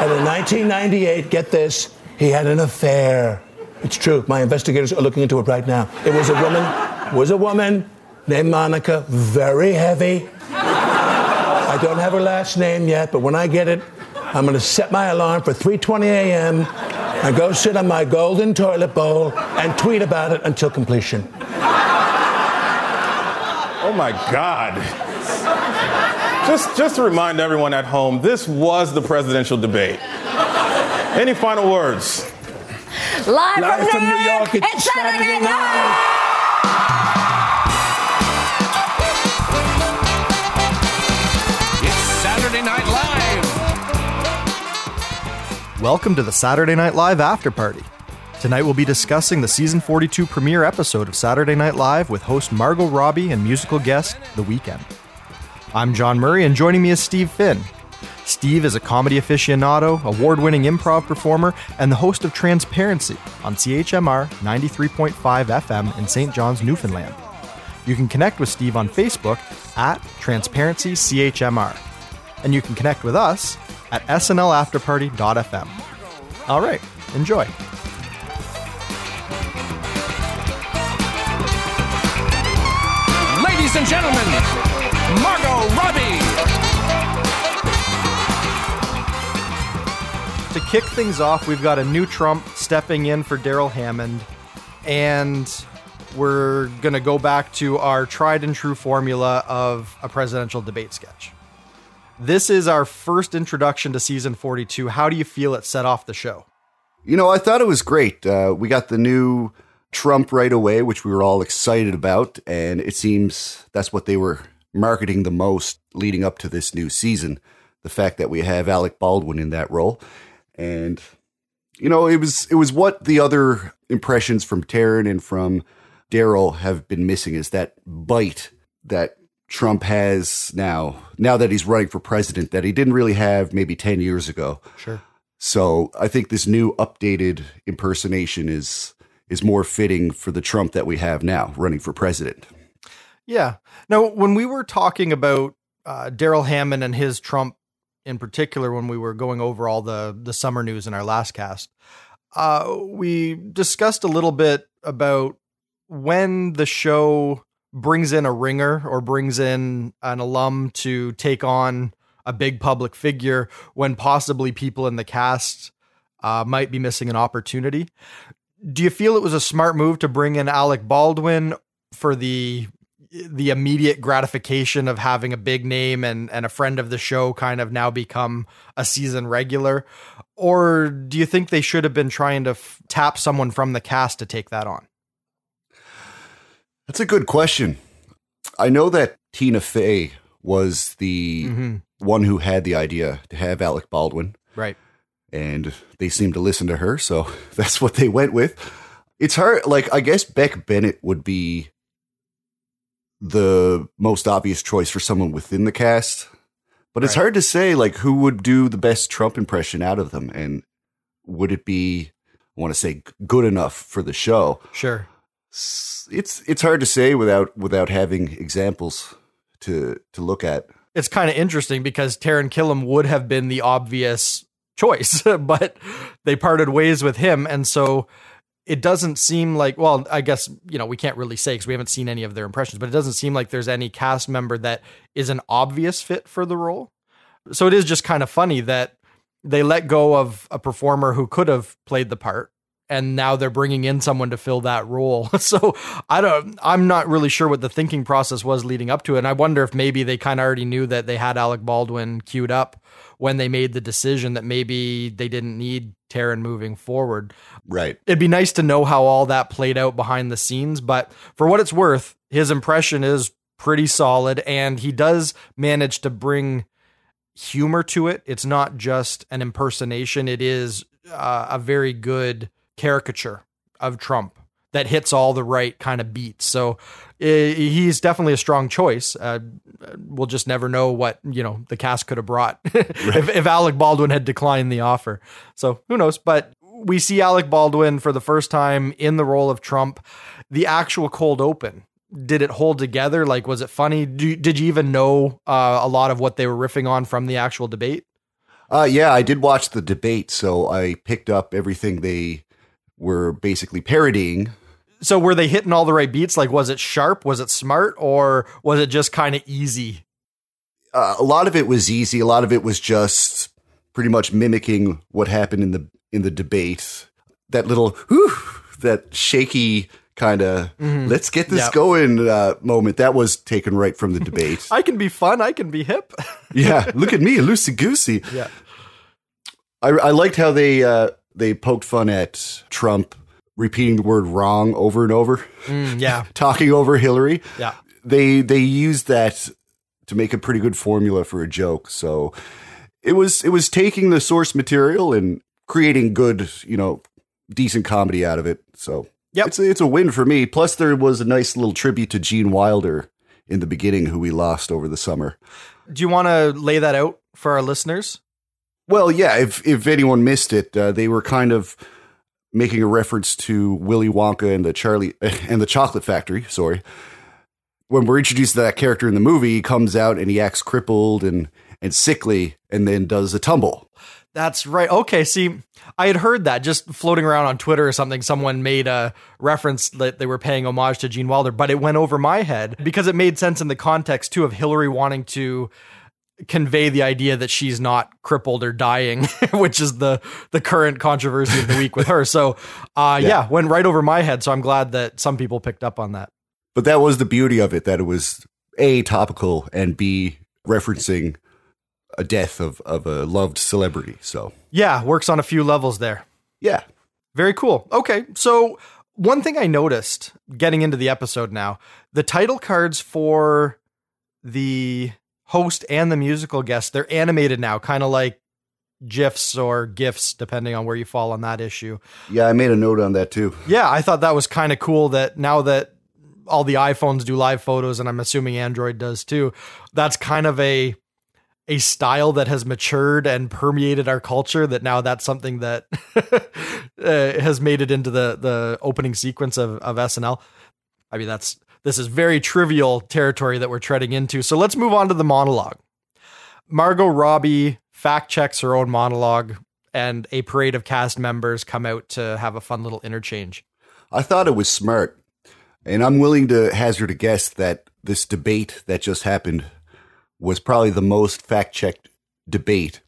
And in 1998, get this, he had an affair. It's true. My investigators are looking into it right now. It was a woman, was a woman named Monica, very heavy. I don't have her last name yet, but when I get it, I'm going to set my alarm for 3:20 a.m. and go sit on my golden toilet bowl and tweet about it until completion. Oh my God. Just, just to remind everyone at home, this was the presidential debate. Any final words? Live, Live from, from New York, it's it's Saturday Saturday night. It's Saturday Night Live. Welcome to the Saturday Night Live After Party. Tonight we'll be discussing the season 42 premiere episode of Saturday Night Live with host Margot Robbie and musical guest The Weeknd. I'm John Murray, and joining me is Steve Finn. Steve is a comedy aficionado, award winning improv performer, and the host of Transparency on CHMR 93.5 FM in St. John's, Newfoundland. You can connect with Steve on Facebook at Transparency CHMR. And you can connect with us at snlafterparty.fm. All right, enjoy. Ladies and gentlemen, kick things off, we've got a new Trump stepping in for Darrell Hammond, and we're going to go back to our tried and true formula of a presidential debate sketch. This is our first introduction to season 42. How do you feel it set off the show? You know, I thought it was great. Uh, we got the new Trump right away, which we were all excited about. And it seems that's what they were marketing the most leading up to this new season. The fact that we have Alec Baldwin in that role. And, you know, it was, it was what the other impressions from Taran and from Darrell have been missing is that bite that Trump has now, now that he's running for president, that he didn't really have maybe 10 years ago. Sure. So I think this new updated impersonation is is more fitting for the Trump that we have now running for president. Yeah. Now, when we were talking about uh, Darrell Hammond and his Trump in particular, when we were going over all the the summer news in our last cast, uh, we discussed a little bit about when the show brings in a ringer or brings in an alum to take on a big public figure when possibly people in the cast uh, might be missing an opportunity. Do you feel it was a smart move to bring in Alec Baldwin for the the immediate gratification of having a big name and and a friend of the show kind of now become a season regular or do you think they should have been trying to f- tap someone from the cast to take that on That's a good question. I know that Tina Fey was the Mm-hmm. one who had the idea to have Alec Baldwin, right and they seemed to listen to her, so that's what they went with. It's hard. Like I guess Beck Bennett would be the most obvious choice for someone within the cast, but it's hard to say like who would do the best Trump impression out of them, and would it be I want to say good enough for the show? sure It's it's hard to say without without having examples to to look at. it's kind of interesting because Taran Killam would have been the obvious choice, but they parted ways with him. And so it doesn't seem like, well, I guess, you know, we can't really say because we haven't seen any of their impressions, but it doesn't seem like there's any cast member that is an obvious fit for the role. So it is just kind of funny that they let go of a performer who could have played the part and now they're bringing in someone to fill that role. So I don't, I'm not really sure what the thinking process was leading up to it. And I wonder if maybe they kind of already knew that they had Alec Baldwin queued up when they made the decision that maybe they didn't need Taran moving forward. Right. It'd be nice to know how all that played out behind the scenes, but for what it's worth, his impression is pretty solid and he does manage to bring humor to it. It's not just an impersonation, it is uh, a very good caricature of Trump that hits all the right kind of beats. So uh, he's definitely a strong choice. Uh, we'll just never know what you know the cast could have brought if, if Alec Baldwin had declined the offer. So who knows? But we see Alec Baldwin for the first time in the role of Trump. The actual cold open. Did it hold together? Like, was it funny? Do, did you even know uh, a lot of what they were riffing on from the actual debate? Uh, yeah, I did watch the debate, so I picked up everything they were basically parodying. So were they hitting all the right beats? Like, was it sharp? Was it smart? Or was it just kind of easy? Uh, a lot of it was easy. A lot of it was just pretty much mimicking what happened in the in the debate. That little whew, that shaky kind of let's get this Yep. going uh, moment that was taken right from the debate. I can be fun. I can be hip. yeah, look at me, loosey goosey. yeah. I, I liked how they uh, they poked fun at Trump repeating the word wrong over and over, Mm, yeah. talking over Hillary. Yeah. They they used that to make a pretty good formula for a joke. So it was it was taking the source material and creating good, you know, decent comedy out of it. So Yep. it's a, it's a win for me. Plus, there was a nice little tribute to Gene Wilder in the beginning, who we lost over the summer. Do you want to lay that out for our listeners? Well, yeah. If if anyone missed it, uh, they were kind of making a reference to Willy Wonka and the Charlie and the Chocolate Factory. Sorry. When we're introduced to that character in the movie, he comes out and he acts crippled and and sickly, and then does a tumble. That's right. Okay. See, I had heard that just floating around on Twitter or something. Someone made a reference that they were paying homage to Gene Wilder, but it went over my head because it made sense in the context too of Hillary wanting to convey the idea that she's not crippled or dying, which is the the current controversy of the week with her. So, uh, yeah. went right over my head. So I'm glad that some people picked up on that. But that was the beauty of it that it was a topical and b referencing a death of of a loved celebrity. So Yeah, works on a few levels there. yeah, Very cool. Okay, so one thing I noticed getting into the episode now, the title cards for the host and the musical guest, they're animated now, kind of like GIFs or GIFs, depending on where you fall on that issue. yeah, I made a note on that too. Yeah, I thought that was kind of cool that now that all the iPhones do live photos, and I'm assuming Android does too, that's kind of a a style that has matured and permeated our culture that now that's something that uh, has made it into the the opening sequence of, of SNL. I mean, that's this is very trivial territory that we're treading into. So let's move on to the monologue. Margot Robbie fact checks her own monologue, and a parade of cast members come out to have a fun little interchange. I thought it was smart, and I'm willing to hazard a guess that this debate that just happened was probably the most fact checked debate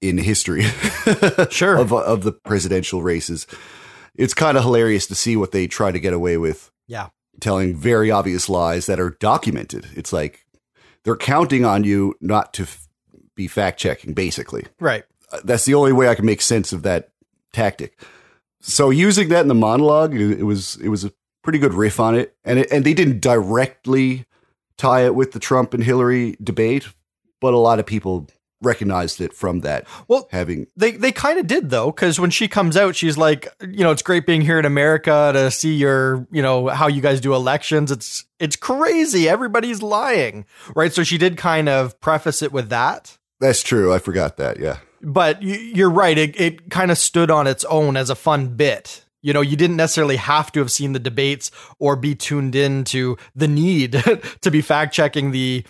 in history Sure. of of the presidential races. It's kind of hilarious to see what they try to get away with, Yeah. Telling very obvious lies that are documented. It's like they're counting on you not to f- be fact checking, basically Right. Uh, that's the only way I can make sense of that tactic. So using that in the monologue, it, it was it was a pretty good riff on it, and it, and they didn't directly tie it with the Trump and Hillary debate, but a lot of people recognized it from that. Well, having They they kind of did though, because when she comes out, she's like, you know, it's great being here in America to see your, you know, how you guys do elections. It's it's crazy. Everybody's lying, right? So she did kind of preface it with that. that's true. I forgot that. Yeah, But you're right. It it kind of stood on its own as a fun bit. You know, you didn't necessarily have to have seen the debates or be tuned in to the need to be fact checking the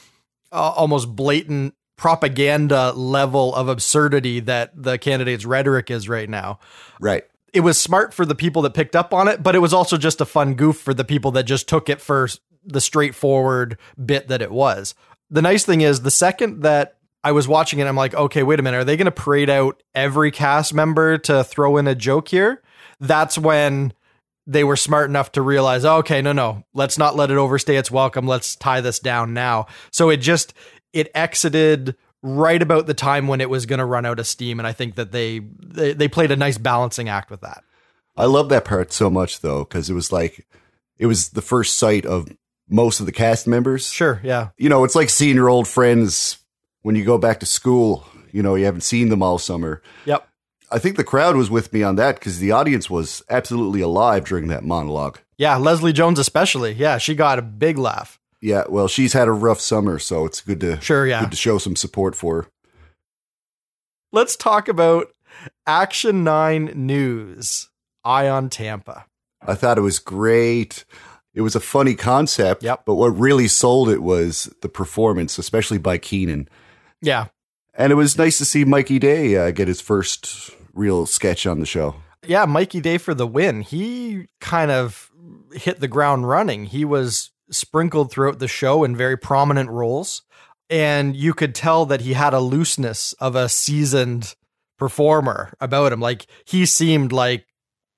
uh, almost blatant propaganda level of absurdity that the candidate's rhetoric is right now. right. It was smart for the people that picked up on it, but it was also just a fun goof for the people that just took it for the straightforward bit that it was. The nice thing is, the second that I was watching it, I'm like, okay, wait a minute, are they going to parade out every cast member to throw in a joke here? That's when they were smart enough to realize, okay, no, no, let's not let it overstay its welcome. Let's tie this down now. So it just it exited right about the time when it was going to run out of steam, and I think that they, they they played a nice balancing act with that. I love that part so much though because it was like it was the first sight of most of the cast members. Sure, yeah, you know, it's like seeing your old friends when you go back to school. You know, you haven't seen them all summer. yep, I think the crowd was with me on that because the audience was absolutely alive during that monologue. yeah. Leslie Jones especially, yeah, she got a big laugh. Yeah, well, she's had a rough summer, so it's good to Sure, yeah. good to show some support for her. Let's talk about Action Nine News. Eye on Tampa. I thought it was great. It was a funny concept, Yep. but what really sold it was the performance, especially by Kenan. Yeah, And it was nice to see Mikey Day uh, get his first real sketch on the show. Yeah, Mikey Day for the win. He kind of hit the ground running. He was sprinkled throughout the show in very prominent roles. And you could tell that he had a looseness of a seasoned performer about him. Like he seemed like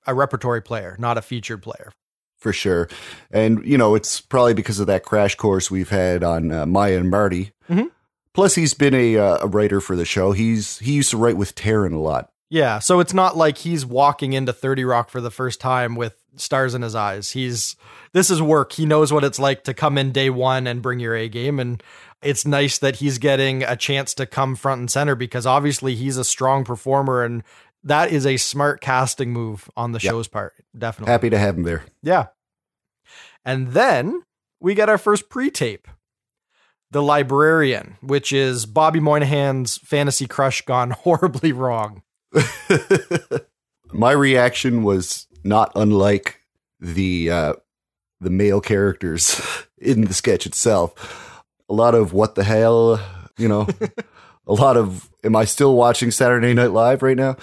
a repertory player, not a featured player. For sure. And, you know, it's probably because of that crash course we've had on uh, Maya and Marty. Mhm. Plus, he's been a, uh, a writer for the show. He's He used to write with Taran a lot. Yeah, so it's not like he's walking into 30 Rock for the first time with stars in his eyes. He's this is work. He knows what it's like to come in day 1 and bring your A game and it's nice that he's getting a chance to come front and center because obviously he's a strong performer and that is a smart casting move on the Yep. show's part. Definitely. Happy to have him there. Yeah. And then we get our first pre-tape. The Librarian, which is Bobby Moynihan's fantasy crush gone horribly wrong. My reaction was not unlike the uh, the male characters in the sketch itself. A lot of what the hell, you know. a lot of am I still watching Saturday Night Live right now?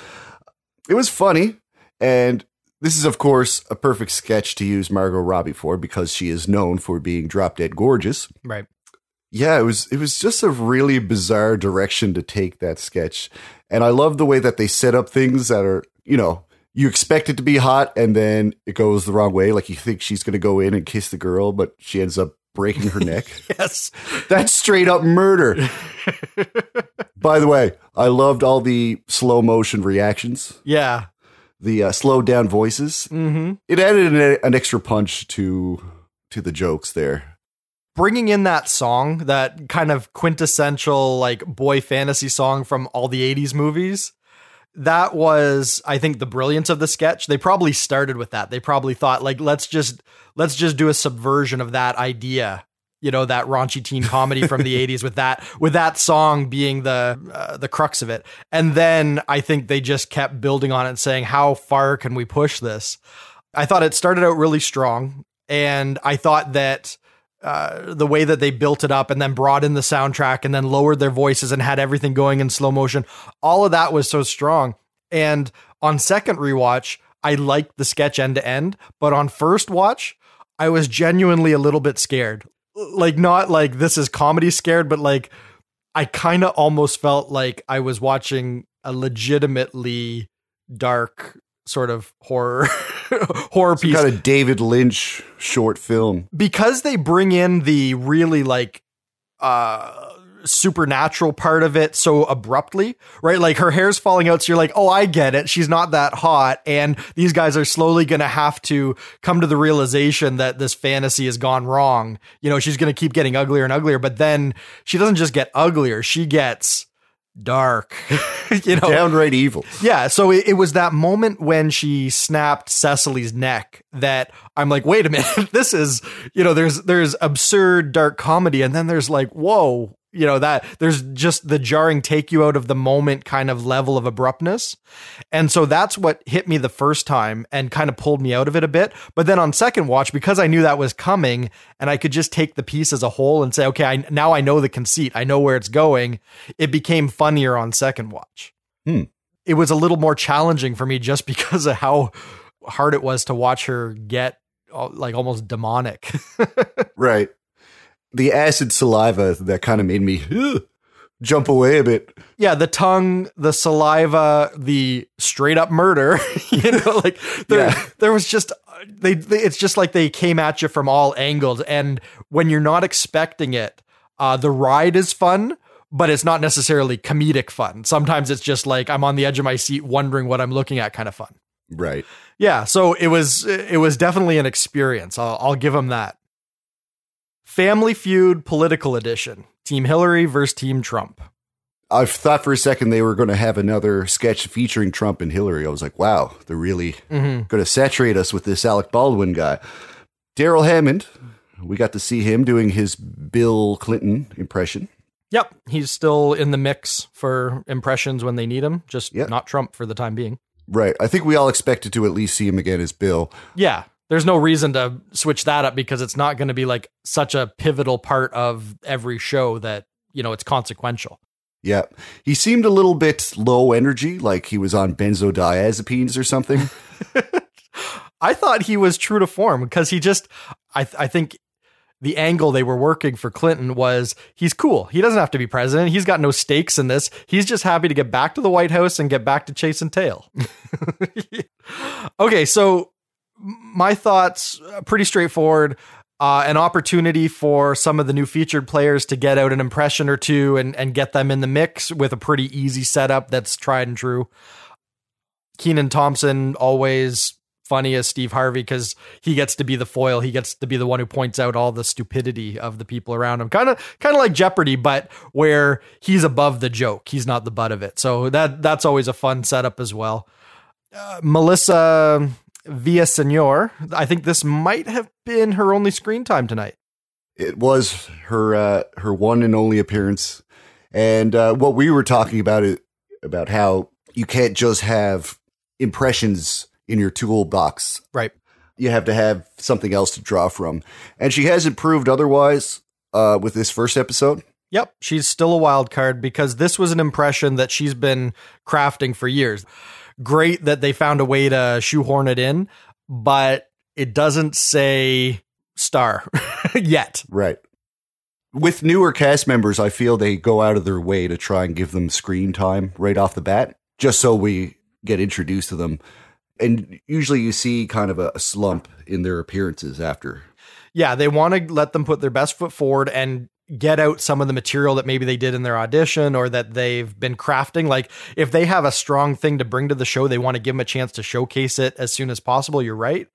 It was funny, and this is of course a perfect sketch to use Margot Robbie for because she is known for being drop dead gorgeous. Right. Yeah, it was it was just a really bizarre direction to take that sketch. And I love the way that they set up things that are, you know, you expect it to be hot and then it goes the wrong way. Like you think she's going to go in and kiss the girl, but she ends up breaking her neck. Yes. That's straight up murder. By the way, I loved all the slow motion reactions, Yeah. the uh, slowed down voices. Mm-hmm. It added an, an extra punch to to the jokes there. Bringing in that song, that kind of quintessential like boy fantasy song from all the 80s movies, that was I think the brilliance of the sketch. They probably started with that. They probably thought like let's just let's just do a subversion of that idea. You know that raunchy teen comedy from the 80s with that with that song being the uh, the crux of it. And then I think they just kept building on it and saying how far can we push this? I thought it started out really strong and I thought that the way that they built it up and then brought in the soundtrack and then lowered their voices and had everything going in slow motion. All of that was so strong. And on second rewatch, I liked the sketch end to end, but on first watch, I was genuinely a little bit scared. Like not like this is comedy scared, but like I kind of almost felt like I was watching a legitimately dark sort of horror horror piece Kind of David Lynch short film. because they bring in the really like uh supernatural part of it so abruptly, right? Like her hair's falling out, so you're like, oh, I get it. She's not that hot. And these guys are slowly gonna have to come to the realization that this fantasy has gone wrong. You know, she's gonna keep getting uglier and uglier, but then she doesn't just get uglier, she gets dark. you know, Downright evil. yeah, so it, it was that moment when she snapped Cecily's neck that I'm like, wait a minute, this is you know, there's there's absurd dark comedy, and then there's like, whoa, you know that there's just the jarring take you out of the moment kind of level of abruptness, and so that's what hit me the first time and kind of pulled me out of it a bit. But then on second watch, because I knew that was coming, and I could just take the piece as a whole and say, okay, I, now I know the conceit, I know where it's going. It became funnier on second watch it was a little more challenging for me just because of how hard it was to watch her get uh, like almost demonic. Right. The acid saliva that kind of made me jump away a bit. yeah, the tongue, the saliva, the straight up murder, you know, like there Yeah. there was just they, they it's just like they came at you from all angles and when you're not expecting it, uh the ride is fun. But it's not necessarily comedic fun. Sometimes it's just like I'm on the edge of my seat wondering what I'm looking at kind of fun. Right. Yeah, so it was it was definitely an experience. I'll, I'll give them that. Family Feud Political Edition: Team Hillary versus Team Trump. I thought for a second they were going to have another sketch featuring Trump and Hillary. I was like, wow, they're really Mm-hmm. going to saturate us with this Alec Baldwin guy. Darrell Hammond, we got to see him doing his Bill Clinton impression. Yep, he's still in the mix for impressions when they need him. Just Yeah. not Trump for the time being. Right. I think we all expected to at least see him again as Bill. Yeah, there's no reason to switch that up because it's not going to be like such a pivotal part of every show that you know it's consequential. Yeah. He seemed a little bit low energy, like he was on benzodiazepines or something. I thought he was true to form because he just, I, th- I think the angle they were working for Clinton was he's cool. He doesn't have to be president. He's got no stakes in this. He's just happy to get back to the White House and get back to chasing tail. okay, so my thoughts uh, pretty straightforward. Uh, an opportunity for some of the new featured players to get out an impression or two and, and get them in the mix with a pretty easy setup that's tried and true. Kenan Thompson always funny as Steve Harvey because he gets to be the foil. He gets to be the one who points out all the stupidity of the people around him. Kind of, kind of like Jeopardy, but where he's above the joke. He's not the butt of it. So that that's always a fun setup as well. Uh, Melissa Villasenor, I think this might have been her only screen time tonight. It was her uh, her one and only appearance, and uh, what we were talking about it about how you can't just have impressions in your toolbox. Right. You have to have something else to draw from, and she hasn't proved otherwise uh, with this first episode. Yep, she's still a wild card because this was an impression that she's been crafting for years. Great that they found a way to shoehorn it in, but it doesn't say star yet. Right. With newer cast members, I feel they go out of their way to try and give them screen time right off the bat, just so we get introduced to them. And usually you see kind of a, a slump in their appearances after. Yeah, they want to let them put their best foot forward and get out some of the material that maybe they did in their audition or that they've been crafting. Like if they have a strong thing to bring to the show, they want to give them a chance to showcase it as soon as possible. You're right.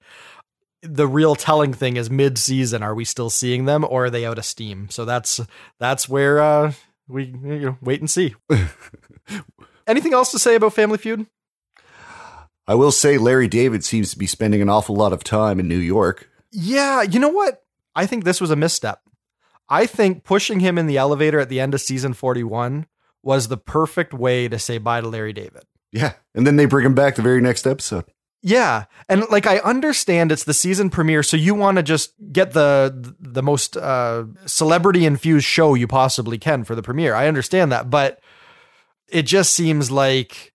The real telling thing is mid season. Are we still seeing them or are they out of steam? So that's that's where uh, we you know wait and see. Anything else to say about Family Feud? I will say Larry David seems to be spending an awful lot of time in New York. Yeah, you know what? I think this was a misstep. I think pushing him in the elevator at the end of season 41 was the perfect way to say bye to Larry David. Yeah. And then they bring him back the very next episode. Yeah, and like I understand it's the season premiere, so you want to just get the the most uh, celebrity infused show you possibly can for the premiere. I understand that, but it just seems like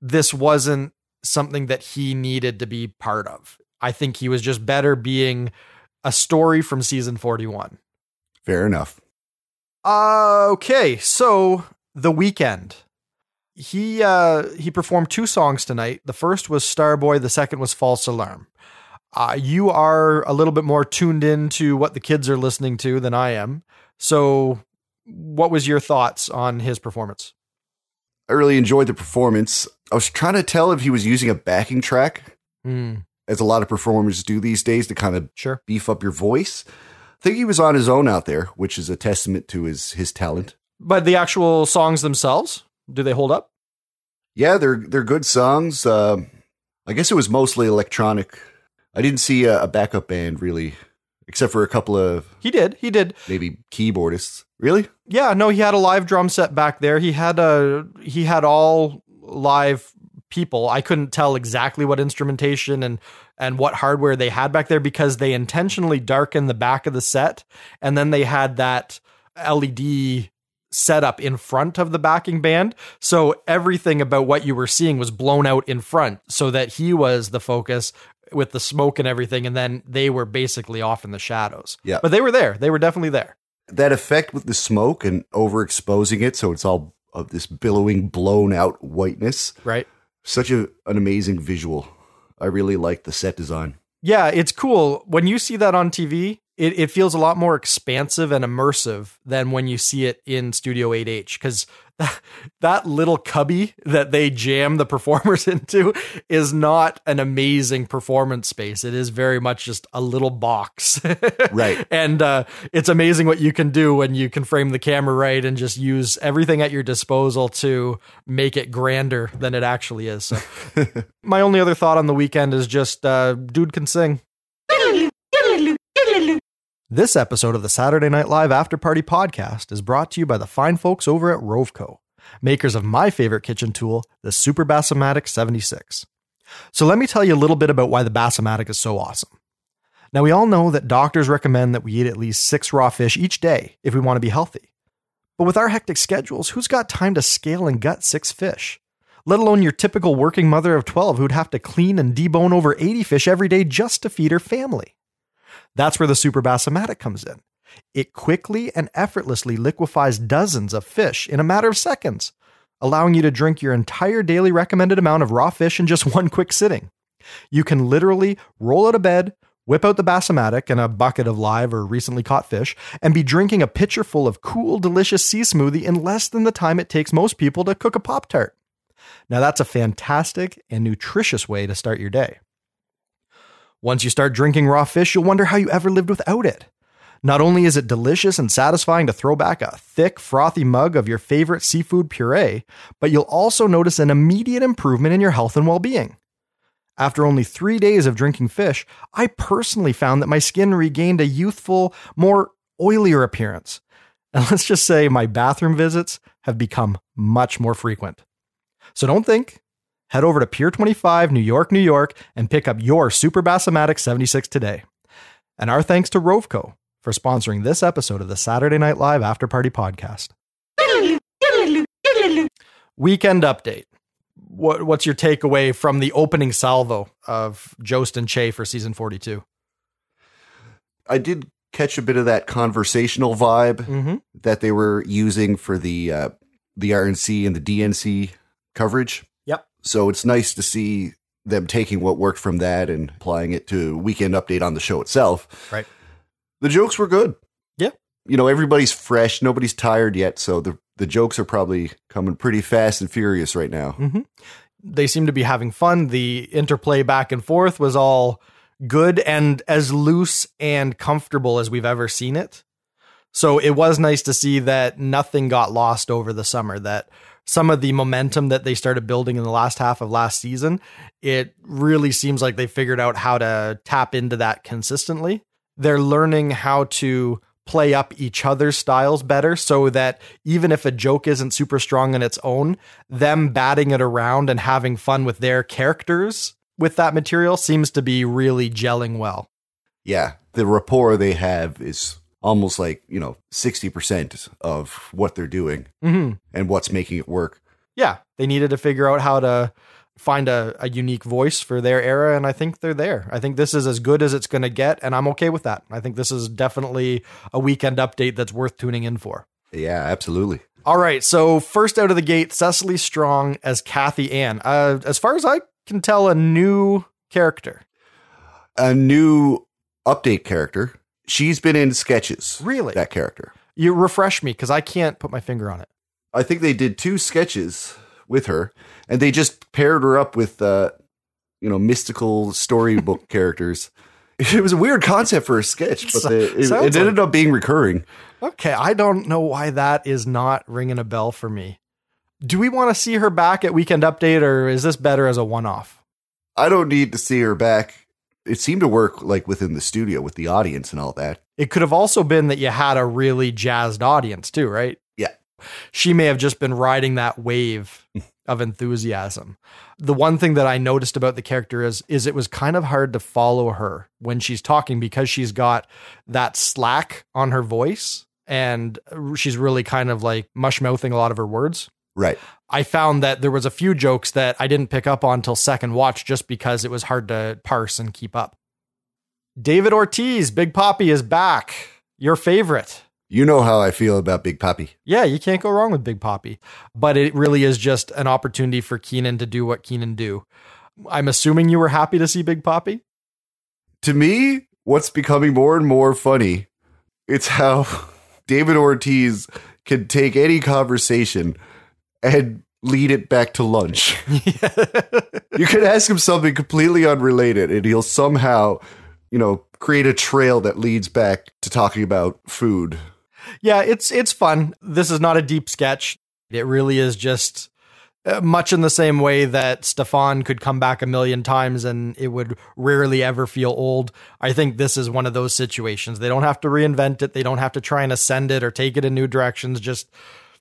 this wasn't something that he needed to be part of. I think he was just better being a story from season forty one. Fair enough. Uh, okay, so the Weeknd. He uh he performed two songs tonight. The first was Starboy, the second was False Alarm. Uh, you are a little bit more tuned in to what the kids are listening to than I am. So what was your thoughts on his performance? I really enjoyed the performance. I was trying to tell if he was using a backing track, Mm, as a lot of performers do these days to kind of sure. beef up your voice. I think he was on his own out there, which is a testament to his his talent. But the actual songs themselves, do they hold up? Yeah, they're they're good songs. Uh, I guess it was mostly electronic. I didn't see a, a backup band really, except for a couple of He did. He did. maybe keyboardists. Really? Yeah, no, he had a live drum set back there. He had a he had all live people. I couldn't tell exactly what instrumentation and and what hardware they had back there because they intentionally darkened the back of the set and then they had that LED setup in front of the backing band. So everything about what you were seeing was blown out in front so that he was the focus with the smoke and everything and then they were basically off in the shadows. Yeah. But they were there. They were definitely there. That effect with the smoke and overexposing it, so it's all of this billowing, blown out whiteness. Right? Such a, an amazing visual. I really like the set design. Yeah, it's cool. When you see that on TV, it, it feels a lot more expansive and immersive than when you see it in Studio 8H because that, little cubby that they jam the performers into is not an amazing performance space. It is very much just a little box. Right. and uh, it's amazing what you can do when you can frame the camera right and just use everything at your disposal to make it grander than it actually is. So, my only other thought on the Weeknd is just uh, dude can sing. This episode of the Saturday Night Live After Party podcast is brought to you by the fine folks over at Rovco, makers of my favorite kitchen tool, the Super Bassomatic 76. So let me tell you a little bit about why the Bassomatic is so awesome. Now, we all know that doctors recommend that we eat at least six raw fish each day if we want to be healthy. But with our hectic schedules, who's got time to scale and gut six fish? Let alone your typical working mother of 12 who'd have to clean and debone over 80 fish every day just to feed her family. That's where the Super Bassomatic comes in. It quickly and effortlessly liquefies dozens of fish in a matter of seconds, allowing you to drink your entire daily recommended amount of raw fish in just one quick sitting. You can literally roll out of bed, whip out the Bassomatic and a bucket of live or recently caught fish, and be drinking a pitcher full of cool, delicious sea smoothie in less than the time it takes most people to cook a Pop Tart. Now, that's a fantastic and nutritious way to start your day. Once you start drinking raw fish, you'll wonder how you ever lived without it. Not only is it delicious and satisfying to throw back a thick, frothy mug of your favorite seafood puree, but you'll also notice an immediate improvement in your health and well being. After only three days of drinking fish, I personally found that my skin regained a youthful, more oilier appearance. And let's just say my bathroom visits have become much more frequent. So don't think. Head over to Pier 25, New York, New York, and pick up your Super Bassomatic 76 today. And our thanks to Rovco for sponsoring this episode of the Saturday Night Live After Party podcast. Weekend update. What, what's your takeaway from the opening salvo of Jost and Che for season 42? I did catch a bit of that conversational vibe Mm-hmm. that they were using for the uh, the RNC and the DNC coverage. So it's nice to see them taking what worked from that and applying it to weekend update on the show itself. Right. The jokes were good. Yeah. You know, everybody's fresh, nobody's tired yet, so the the jokes are probably coming pretty fast and furious right now. Mm-hmm. They seem to be having fun. The interplay back and forth was all good and as loose and comfortable as we've ever seen it. So it was nice to see that nothing got lost over the summer, that some of the momentum that they started building in the last half of last season, it really seems like they figured out how to tap into that consistently. They're learning how to play up each other's styles better so that even if a joke isn't super strong on its own, them batting it around and having fun with their characters with that material seems to be really gelling well. Yeah, the rapport they have is almost like, you know, 60% of what they're doing Mm-hmm. and what's making it work. Yeah, they needed to figure out how to find a, a unique voice for their era, and I think they're there. I think this is as good as it's going to get, and I'm okay with that. I think this is definitely a weekend update that's worth tuning in for. Yeah, absolutely. All right, so first out of the gate, Cecily Strong as Cathy Anne. Uh, as far as I can tell, a new character. A new update character. She's been in sketches. Really? That character. You refresh me because I can't put my finger on it. I think they did two sketches with her, and they just paired her up with, uh, you know, mystical storybook characters. It was a weird concept for a sketch, but they, it, it ended up being recurring. Okay, I don't know why that is not ringing a bell for me. Do we want to see her back at Weekend Update, or is this better as a one-off? I don't need to see her back. It seemed to work like within the studio with the audience and all that. It could have also been that you had a really jazzed audience too, right? Yeah. She may have just been riding that wave of enthusiasm. The one thing that I noticed about the character is is it was kind of hard to follow her when she's talking because she's got that slack on her voice and she's really kind of like mush mouthing a lot of her words. Right. I found that there was a few jokes that I didn't pick up on till second watch just because it was hard to parse and keep up. David Ortiz, Big Papi is back. Your favorite. You know how I feel about Big Papi. Yeah, you can't go wrong with Big Papi. But it really is just an opportunity for Kenan to do what Kenan do. I'm assuming you were happy to see Big Papi. To me, what's becoming more and more funny, it's how David Ortiz can take any conversation and lead it back to lunch. you could ask him something completely unrelated and he'll somehow, you know, create a trail that leads back to talking about food. Yeah, it's it's fun. This is not a deep sketch. It really is just uh, much in the same way that Stefan could come back a million times and it would rarely ever feel old. I think this is one of those situations. They don't have to reinvent it. They don't have to try and ascend it or take it in new directions. Just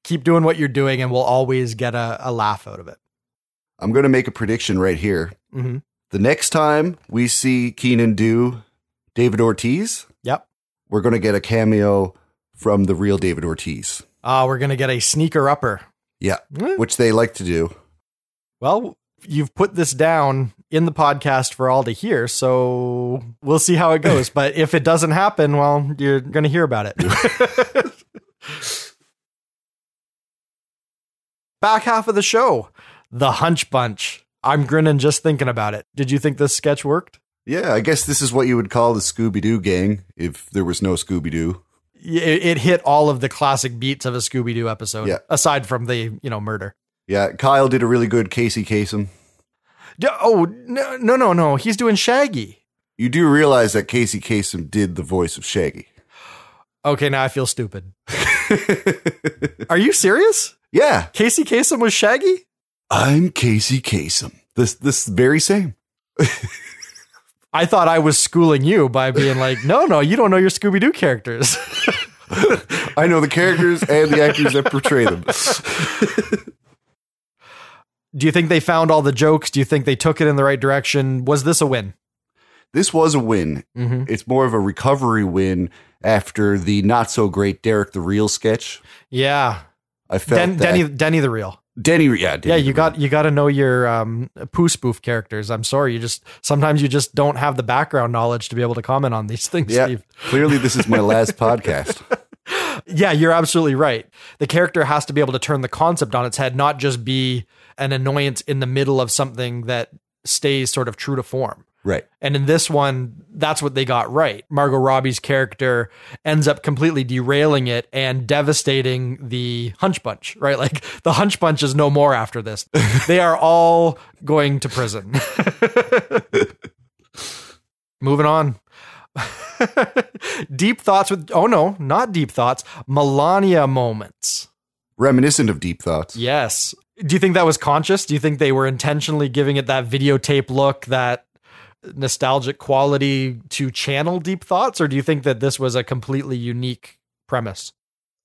keep doing what you're doing and we'll always get a, a laugh out of it. I'm going to make a prediction right here. Mhm. The next time we see Kenan do David Ortiz, Yep. we're going to get a cameo from the real David Ortiz. Ah, we're going to get a sneaker upper. Yeah, which they like to do. Well, you've put this down in the podcast for all to hear, so we'll see how it goes. but if it doesn't happen, well, you're going to hear about it. Back half of the show, the Hunch Bunch. I'm grinning just thinking about it. Did you think this sketch worked? Yeah, I guess this is what you would call the Scooby Doo gang if there was no Scooby Doo. It, it hit all of the classic beats of a Scooby Doo episode, Yeah. aside from the you know murder. Yeah, Kyle did a really good Casey Kasem. D- Oh no no no no! He's doing Shaggy. You do realize that Casey Kasem did the voice of Shaggy. Okay, now I feel stupid. Are you serious? Yeah, Casey Kasem was Shaggy? I'm Casey Kasem. This this very same. I thought I was schooling you by being like, no, no, you don't know your Scooby Doo characters. I know the characters and the actors that portray them. Do you think they found all the jokes? Do you think they took it in the right direction? Was this a win? This was a win. Mm-hmm. It's more of a recovery win after the not so great Derek the Real sketch. Yeah, I felt Den- that Denny, Denny the real. Denny, yeah, Denny Yeah, you got you got to know your um, poo spoof characters. I'm sorry, you just sometimes you just don't have the background knowledge to be able to comment on these things. Yeah, Steve. clearly this is my last podcast. Yeah, you're absolutely right. The character has to be able to turn the concept on its head, not just be an annoyance in the middle of something that stays sort of true to form. Right. And in this one, that's what they got right. Margot Robbie's character ends up completely derailing it and devastating the Hunch Bunch, right? Like the Hunch Bunch is no more after this. they are all going to prison. Moving on. deep thoughts with, oh no, not deep thoughts, Melania moments. Reminiscent of Deep Thoughts. Yes. Do you think that was conscious? Do you think they were intentionally giving it that videotape look, that nostalgic quality to channel deep thoughts? Or do you think that this was a completely unique premise?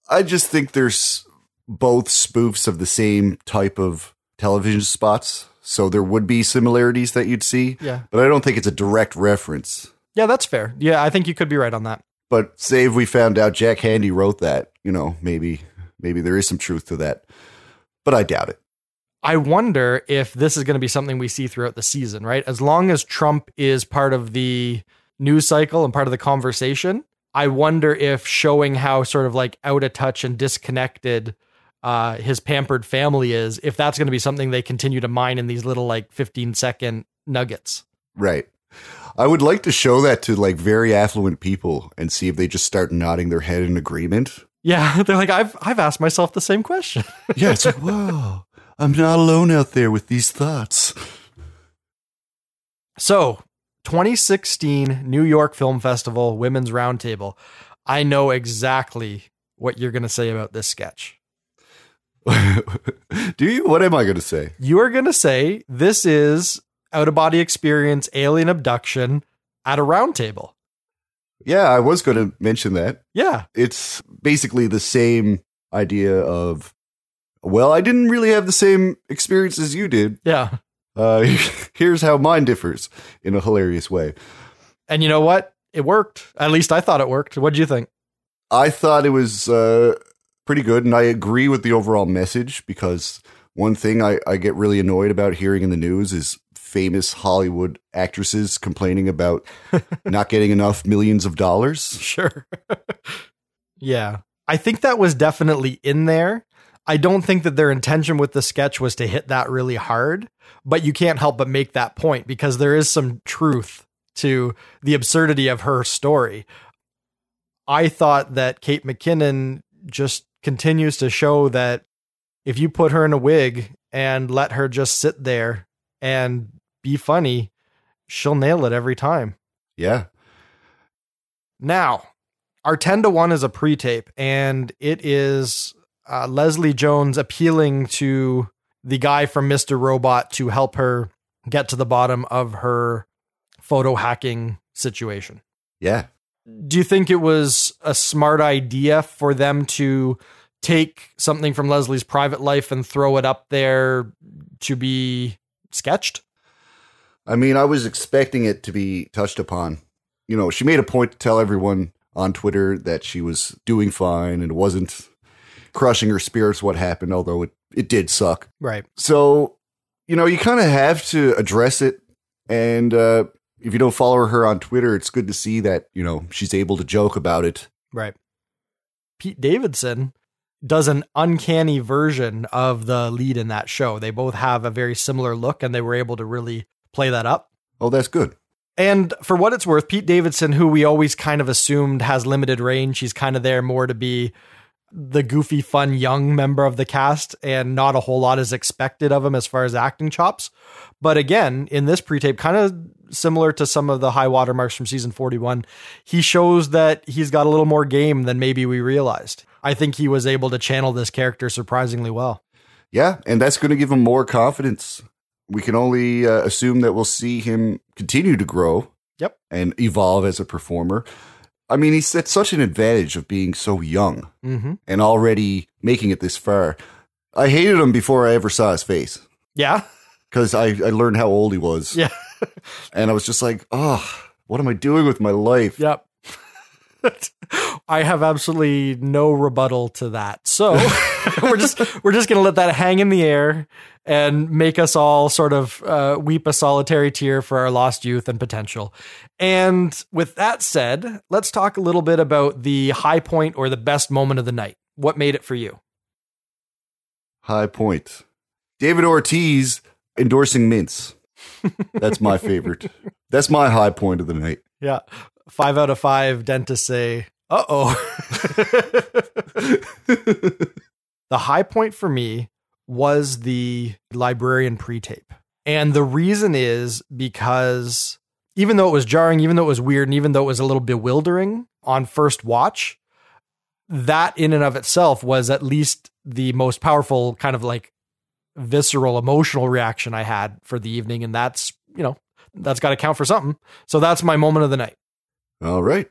I just think there's both spoofs of the same type of television spots. So there would be similarities that you'd see. Yeah. But I don't think it's a direct reference. Yeah, that's fair. Yeah, I think you could be right on that. But say if we found out Jack Handey wrote that, you know, maybe maybe there is some truth to that. But I doubt it. I wonder if this is going to be something we see throughout the season, right? As long as Trump is part of the news cycle and part of the conversation, I wonder if showing how sort of like out of touch and disconnected uh, his pampered family is, if that's going to be something they continue to mine in these little like 15 second nuggets. Right. I would like to show that to like very affluent people and see if they just start nodding their head in agreement. Yeah, they're like, I've I've asked myself the same question. Yeah, it's like, whoa, I'm not alone out there with these thoughts. So, 2016 New York Film Festival Women's Roundtable. I know exactly what you're going to say about this sketch. Do you? What am I going to say? You are going to say this is out of body experience, alien abduction at a roundtable. Yeah, I was going to mention that. Yeah. It's basically the same idea of, well, I didn't really have the same experience as you did. Yeah. Uh, here's how mine differs in a hilarious way. And you know what? It worked. At least I thought it worked. What do you think? I thought it was uh, pretty good, and I agree with the overall message because one thing I, I get really annoyed about hearing in the news is famous Hollywood actresses complaining about not getting enough millions of dollars. Sure. yeah. I think that was definitely in there. I don't think that their intention with the sketch was to hit that really hard, but you can't help but make that point because there is some truth to the absurdity of her story. I thought that Kate McKinnon just continues to show that if you put her in a wig and let her just sit there and be funny, she'll nail it every time. Yeah. Now, our 10 to 1 is a pre tape, and it is uh, Leslie Jones appealing to the guy from Mr. Robot to help her get to the bottom of her photo hacking situation. Yeah. Do you think it was a smart idea for them to take something from Leslie's private life and throw it up there to be sketched? I mean, I was expecting it to be touched upon. You know, she made a point to tell everyone on Twitter that she was doing fine and it wasn't crushing her spirits what happened, although it, it did suck. Right. So, you know, you kind of have to address it. And uh, if you don't follow her on Twitter, it's good to see that, you know, she's able to joke about it. Right. Pete Davidson does an uncanny version of the lead in that show. They both have a very similar look and they were able to really play that up. Oh, that's good. And for what it's worth, Pete Davidson, who we always kind of assumed has limited range, he's kind of there more to be the goofy, fun, young member of the cast, and not a whole lot is expected of him as far as acting chops. But again, in this pre tape, kind of similar to some of the high watermarks from season 41, he shows that he's got a little more game than maybe we realized. I think he was able to channel this character surprisingly well. Yeah, and that's going to give him more confidence. We can only uh, assume that we'll see him continue to grow. Yep. And evolve as a performer. I mean, he's at such an advantage of being so young Mm-hmm. and already making it this far. I hated him before I ever saw his face Yeah. because I, I learned how old he was. Yeah. And I was just like, oh, what am I doing with my life? Yep. I have absolutely no rebuttal to that. So we're just we're just gonna let that hang in the air and make us all sort of uh, weep a solitary tear for our lost youth and potential. And with that said, let's talk a little bit about the high point or the best moment of the night. What made it for you? High point. David Ortiz endorsing mints. That's my favorite. That's my high point of the night. Yeah. Five out of five dentists say, uh oh. the high point for me was the librarian pre tape. And the reason is because even though it was jarring, even though it was weird, and even though it was a little bewildering on first watch, that in and of itself was at least the most powerful kind of like visceral emotional reaction I had for the evening. And that's, you know, that's got to count for something. So that's my moment of the night. All right.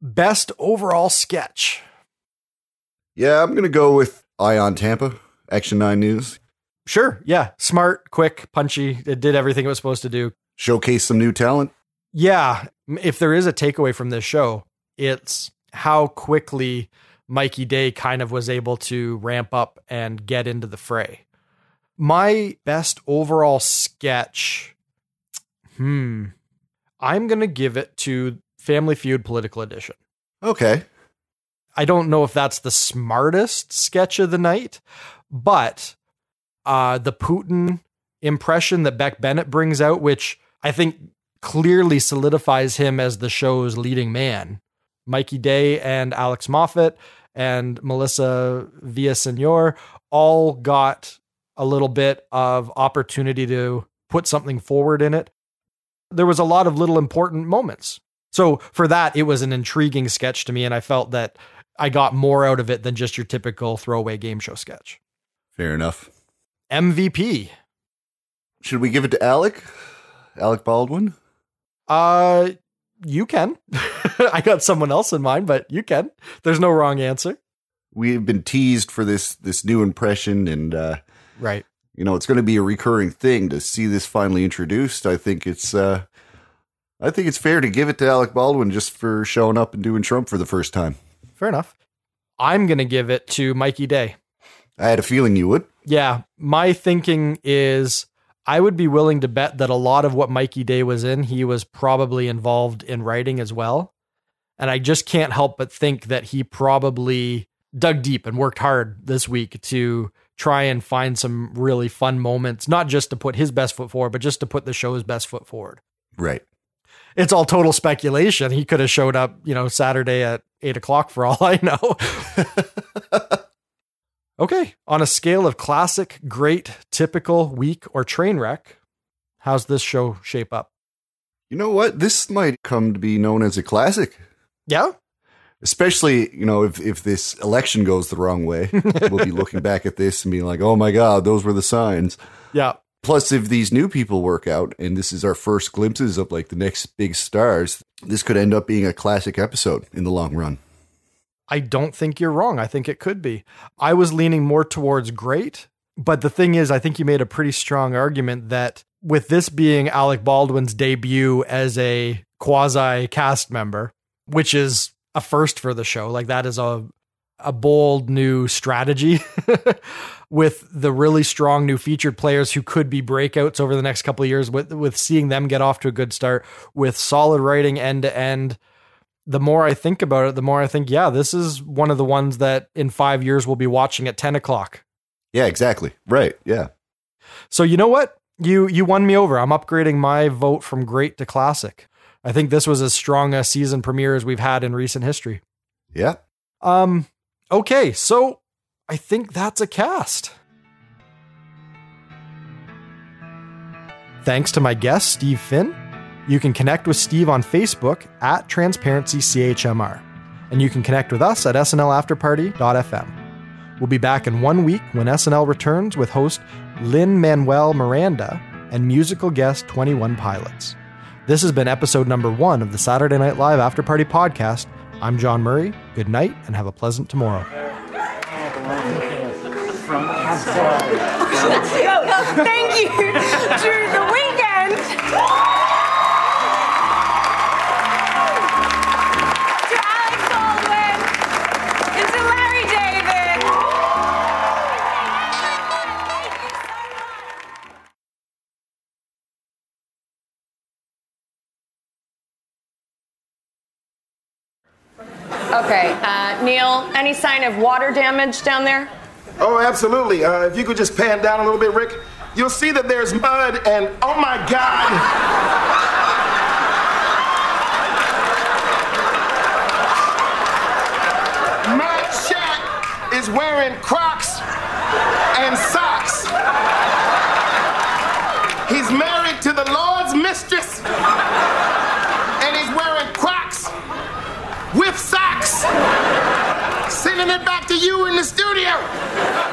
Best overall sketch. Yeah, I'm going to go with Ion Tampa, Action 9 News. Sure. Yeah. Smart, quick, punchy. It did everything it was supposed to do. Showcase some new talent. Yeah. If there is a takeaway from this show, it's how quickly Mikey Day kind of was able to ramp up and get into the fray. My best overall sketch, hmm, I'm going to give it to Family Feud Political Edition. Okay. I don't know if that's the smartest sketch of the night, but uh, the Putin impression that Beck Bennett brings out, which I think clearly solidifies him as the show's leading man. Mikey Day and Alex Moffat and Melissa Villasenor all got a little bit of opportunity to put something forward in it. There was a lot of little important moments. So for that, it was an intriguing sketch to me, and I felt that I got more out of it than just your typical throwaway game show sketch. Fair enough. MVP. Should we give it to Alec? Alec Baldwin? Uh you can. I got someone else in mind, but you can. There's no wrong answer. We've been teased for this this new impression and uh Right. you know, it's going to be a recurring thing to see this finally introduced. I think it's uh I think it's fair to give it to Alec Baldwin just for showing up and doing Trump for the first time. Fair enough. I'm going to give it to Mikey Day. I had a feeling you would. Yeah, my thinking is I would be willing to bet that a lot of what Mikey Day was in, he was probably involved in writing as well. And I just can't help but think that he probably dug deep and worked hard this week to try and find some really fun moments, not just to put his best foot forward, but just to put the show's best foot forward. Right. It's all total speculation. He could have showed up, you know, Saturday at eight o'clock for all I know. okay. On a scale of classic, great, typical, weak, or train wreck, how's this show shape up? You know what? This might come to be known as a classic. Yeah. Especially, you know, if, if this election goes the wrong way, we'll be looking back at this and being like, oh my God, those were the signs. Yeah. Plus, if these new people work out and this is our first glimpses of like the next big stars, this could end up being a classic episode in the long run. I don't think you're wrong. I think it could be. I was leaning more towards great, but the thing is, I think you made a pretty strong argument that with this being Alec Baldwin's debut as a quasi cast member, which is a first for the show, like that is a a bold new strategy with the really strong new featured players who could be breakouts over the next couple of years with with seeing them get off to a good start with solid writing end to end the more I think about it, the more I think, yeah, this is one of the ones that in five years we'll be watching at 10 o'clock. Yeah, exactly. Right. Yeah. So you know what? You you won me over. I'm upgrading my vote from great to classic. I think this was as strong a season premiere as we've had in recent history. Yeah. Um okay, so I think that's a cast. Thanks to my guest, Steve Finn. You can connect with Steve on Facebook at TransparencyCHMR, and you can connect with us at SNLAfterparty.fm. We'll be back in one week when SNL returns with host Lin-Manuel Miranda and musical guest 21 Pilots. This has been episode number one of the Saturday Night Live After Party podcast. I'm John Murray. Good night and have a pleasant tomorrow. Thank you to the Weeknd. Okay, uh, Neil, any sign of water damage down there? Oh, absolutely. Uh, if you could just pan down a little bit, Rick, you'll see that there's mud and oh my God. Matt Shack is wearing Crocs and socks. giving it back to you in the studio.